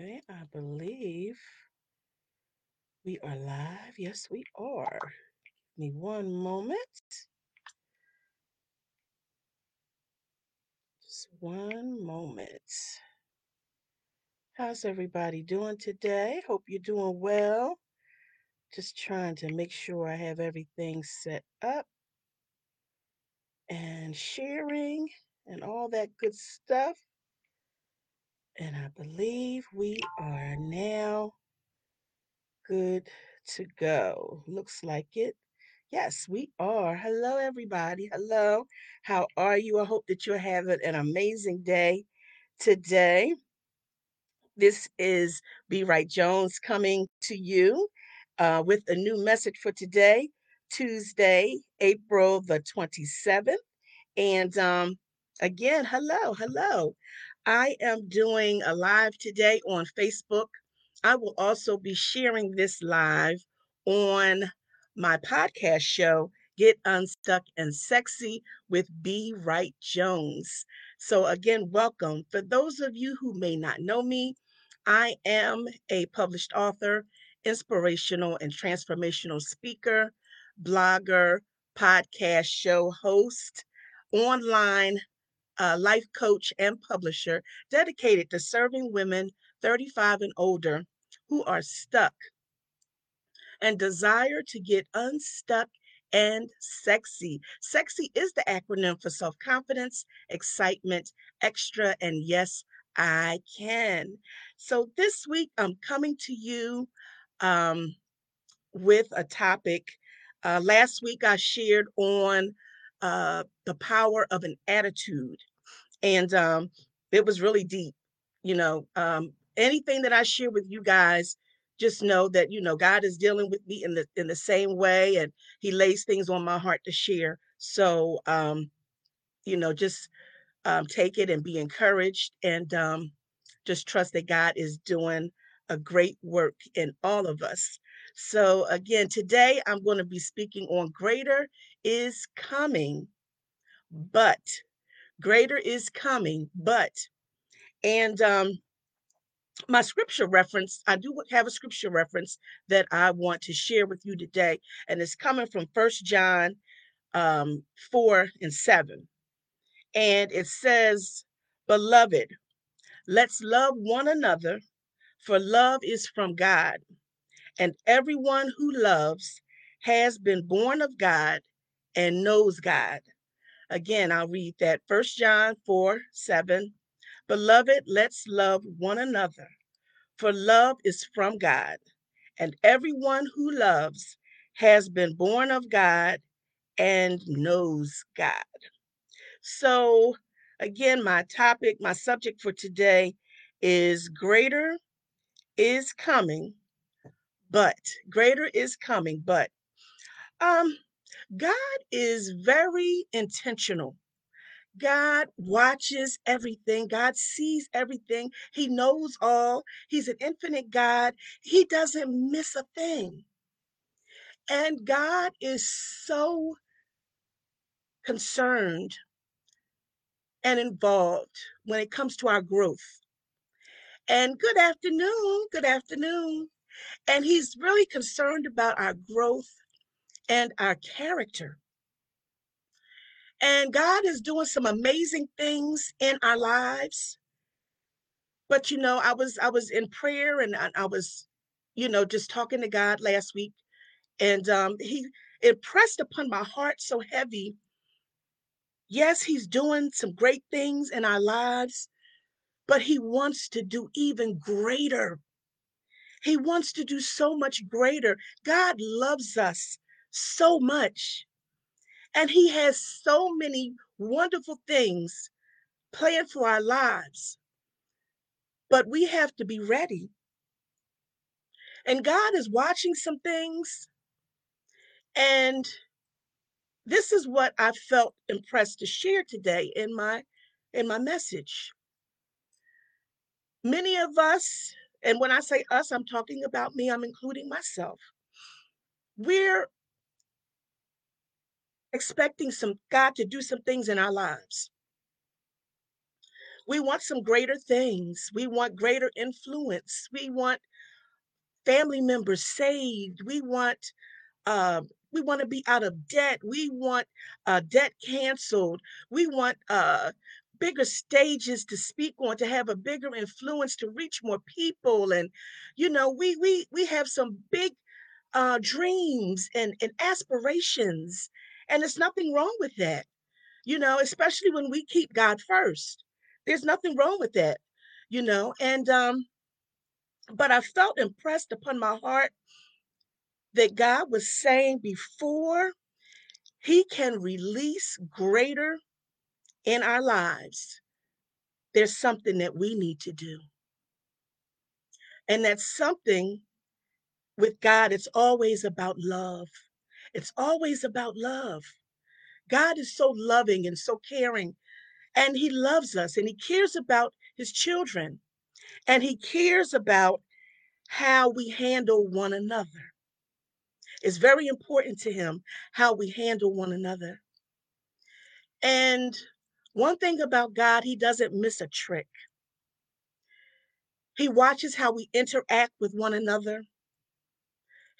Okay, I believe we are live. Yes, we are. Give me one moment. Just one moment. How's everybody doing today? Hope you're doing well. Just trying to make sure I have everything set up and sharing and all that good stuff. And I believe we are now good to go. Looks like it. Yes, we are. Hello, everybody. Hello. How are you? I hope that you're having an amazing day today. This is B. Wright Jones coming to you uh, with a new message for today, Tuesday, April the 27th. And um, again, hello, hello. I am doing a live today on Facebook. I will also be sharing this live on my podcast show, Get Unstuck and Sexy with B. Wright Jones. So, again, welcome. For those of you who may not know me, I am a published author, inspirational and transformational speaker, blogger, podcast show host, online uh, life coach and publisher dedicated to serving women 35 and older who are stuck and desire to get unstuck and sexy. Sexy is the acronym for self confidence, excitement, extra, and yes, I can. So this week I'm coming to you um, with a topic. Uh, last week I shared on uh, the power of an attitude, and um, it was really deep. You know, um, anything that I share with you guys, just know that you know God is dealing with me in the in the same way, and He lays things on my heart to share. So, um, you know, just um, take it and be encouraged, and um, just trust that God is doing a great work in all of us. So, again, today I'm going to be speaking on greater is coming, but greater is coming, but and um, my scripture reference, I do have a scripture reference that I want to share with you today, and it's coming from First John um, 4 and 7. And it says, Beloved, let's love one another, for love is from God. And everyone who loves has been born of God and knows God. Again, I'll read that. First John 4 7. Beloved, let's love one another, for love is from God, and everyone who loves has been born of God and knows God. So, again, my topic, my subject for today is greater is coming, but greater is coming, but um God is very intentional God watches everything. God sees everything. He knows all. He's an infinite God. He doesn't miss a thing. And God is so concerned and involved when it comes to our growth. And good afternoon. Good afternoon. And He's really concerned about our growth and our character. And God is doing some amazing things in our lives. But you know, I was I was in prayer and I, I was, you know, just talking to God last week, and um, He impressed upon my heart so heavy. Yes, He's doing some great things in our lives, but He wants to do even greater. He wants to do so much greater. God loves us so much, and He has so many wonderful things planned for our lives. But we have to be ready. And God is watching some things. And this is what I felt impressed to share today in my in my message. Many of us, and when I say us, I'm talking about me, I'm including myself. We're expecting some God to do some things in our lives. We want some greater things. We want greater influence. We want family members saved. We want uh, we want to be out of debt. We want uh, debt canceled. We want uh, bigger stages to speak on, to have a bigger influence, to reach more people. And you know, we we we have some big uh, dreams and and aspirations, and there's nothing wrong with that. You know, especially when we keep God first. There's nothing wrong with that. You know, and um, but I felt impressed upon my heart that God was saying before He can release greater in our lives, there's something that we need to do. And that's something with God, it's always about love. It's always about love. God is so loving and so caring, and He loves us and He cares about His children, and He cares about how we handle one another. It's very important to Him how we handle one another. And one thing about God, He doesn't miss a trick. He watches how we interact with one another.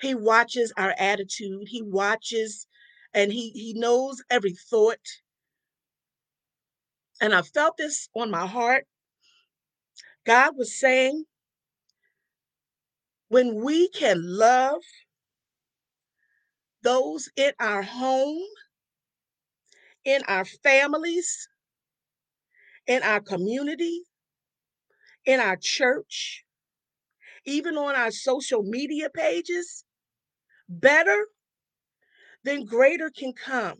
He watches our attitude. He watches and he, he knows every thought. And I felt this on my heart. God was saying, when we can love those in our home, in our families, in our community, in our church, even on our social media pages, better then greater can come.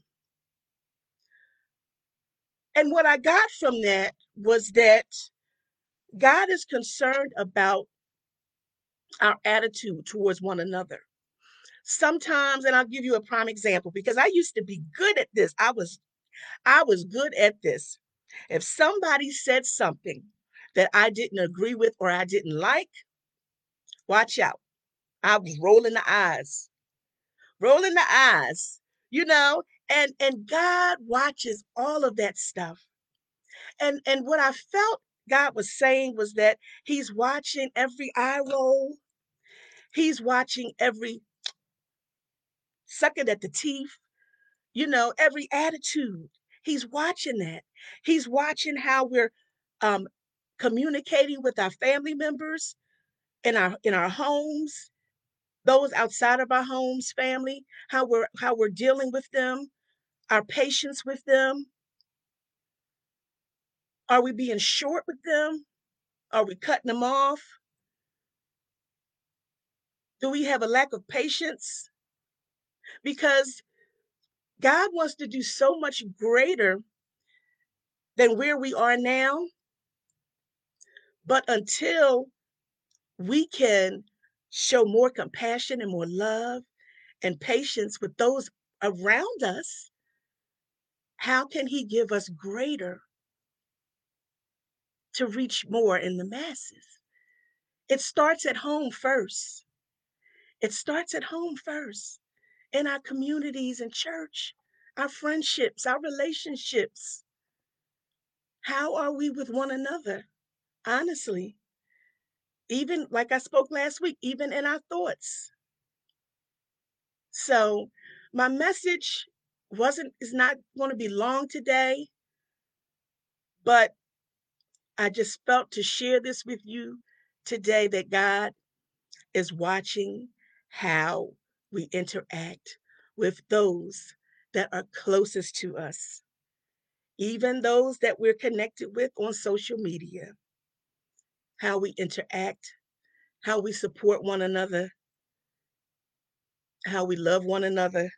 And what I got from that was that God is concerned about our attitude towards one another. Sometimes, and I'll give you a prime example because I used to be good at this. I was I was good at this. If somebody said something that I didn't agree with or I didn't like, watch out. I was rolling the eyes. Rolling the eyes, you know, and and God watches all of that stuff. And and what I felt God was saying was that he's watching every eye roll. He's watching every sucking at the teeth, you know, every attitude. He's watching that. He's watching how we're um, communicating with our family members in our in our homes, those outside of our homes, family, how we're how we're dealing with them, our patience with them. Are we being short with them? Are we cutting them off? Do we have a lack of patience? Because God wants to do so much greater than where we are now. But until we can show more compassion and more love and patience with those around us, how can He give us greater to reach more in the masses? It starts at home first. It starts at home first, in our communities and church, our friendships, our relationships. How are we with one another? Honestly, even like I spoke last week, even in our thoughts. So, my message wasn't is not going to be long today, but I just felt to share this with you today that God is watching how we interact with those that are closest to us, even those that we're connected with on social media, how we interact, how we support one another, how we love one another,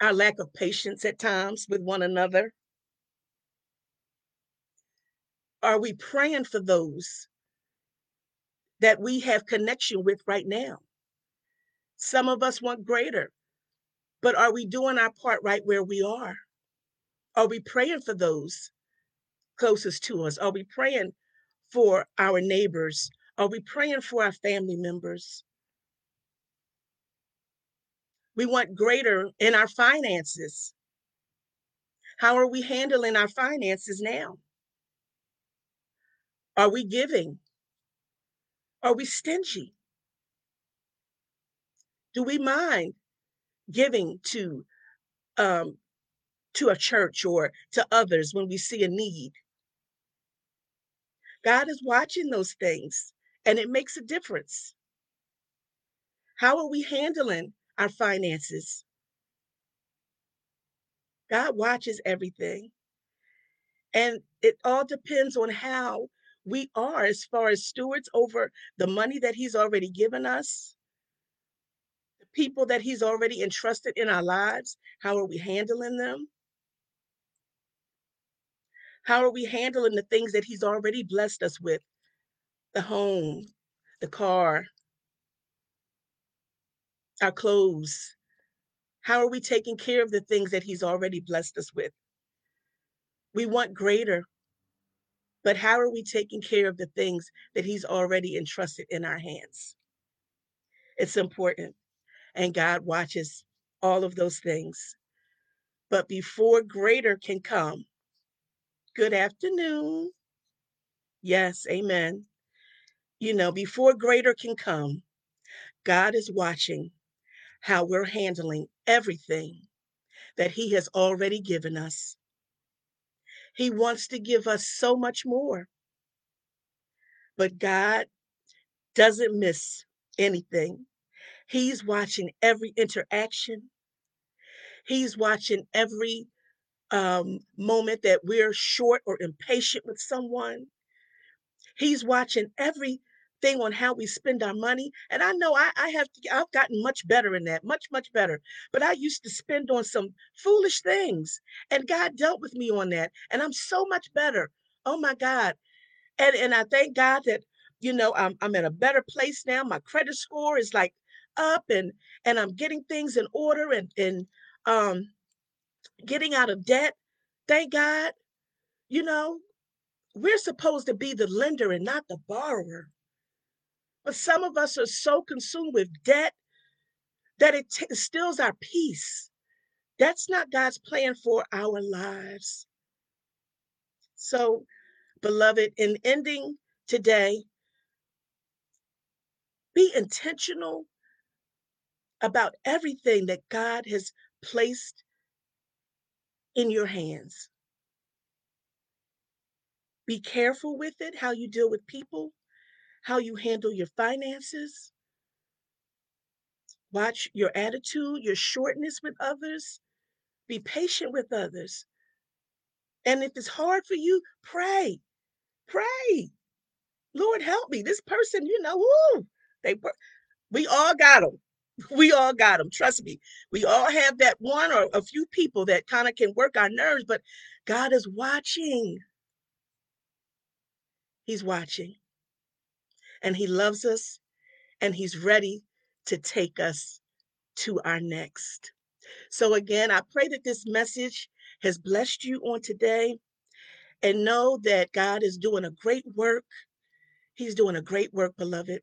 our lack of patience at times with one another. Are we praying for those that we have connection with right now? Some of us want greater, but are we doing our part right where we are? Are we praying for those closest to us? Are we praying for our neighbors? Are we praying for our family members? We want greater in our finances. How are we handling our finances now? Are we giving? Are we stingy? Do we mind giving to um, to a church or to others when we see a need? God is watching those things, and it makes a difference. How are we handling our finances? God watches everything. And it all depends on how we are as far as stewards over the money that He's already given us, the people that He's already entrusted in our lives. How are we handling them? How are we handling the things that He's already blessed us with? The home, the car, our clothes. How are we taking care of the things that He's already blessed us with? We want greater, but how are we taking care of the things that He's already entrusted in our hands? It's important, and God watches all of those things. But before greater can come, good afternoon. Yes, amen. You know, before greater can come, God is watching how we're handling everything that He has already given us. He wants to give us so much more. But God doesn't miss anything. He's watching every interaction. He's watching every um, moment that we're short or impatient with someone. He's watching everything on how we spend our money. And I know I, I have I've gotten much better in that, much, much better. But I used to spend on some foolish things. And God dealt with me on that. And I'm so much better. Oh my God. And and I thank God that, you know, I'm I'm in a better place now. My credit score is like up and and I'm getting things in order and and um getting out of debt. Thank God. You know, we're supposed to be the lender and not the borrower. But some of us are so consumed with debt that it t- steals our peace. That's not God's plan for our lives. So, beloved, in ending today, be intentional about everything that God has placed in your hands. Be careful with it, how you deal with people, how you handle your finances. Watch your attitude, your shortness with others. Be patient with others. And if it's hard for you, pray. Pray. Lord, help me. This person, you know, woo, they we all got them. We all got them. Trust me. We all have that one or a few people that kind of can work our nerves, but God is watching. He's watching. And he loves us and he's ready to take us to our next. So again, I pray that this message has blessed you on today and know that God is doing a great work. He's doing a great work, beloved.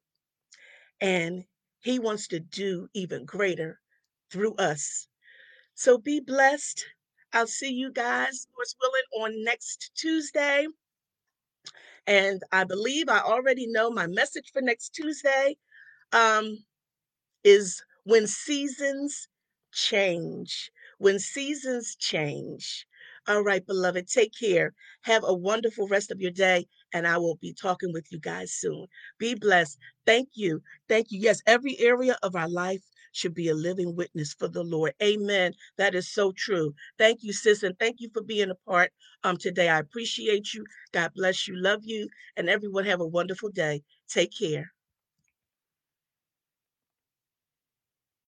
And he wants to do even greater through us. So be blessed. I'll see you guys, Lord's willing, on next Tuesday. And I believe I already know my message for next Tuesday um, is when seasons change. When seasons change. All right, beloved, take care. Have a wonderful rest of your day, and I will be talking with you guys soon. Be blessed. Thank you. Thank you. Yes, every area of our life should be a living witness for the Lord. Amen. That is so true. Thank you, sis, and thank you for being a part um today. I appreciate you. God bless you. Love you, and everyone have a wonderful day. Take care.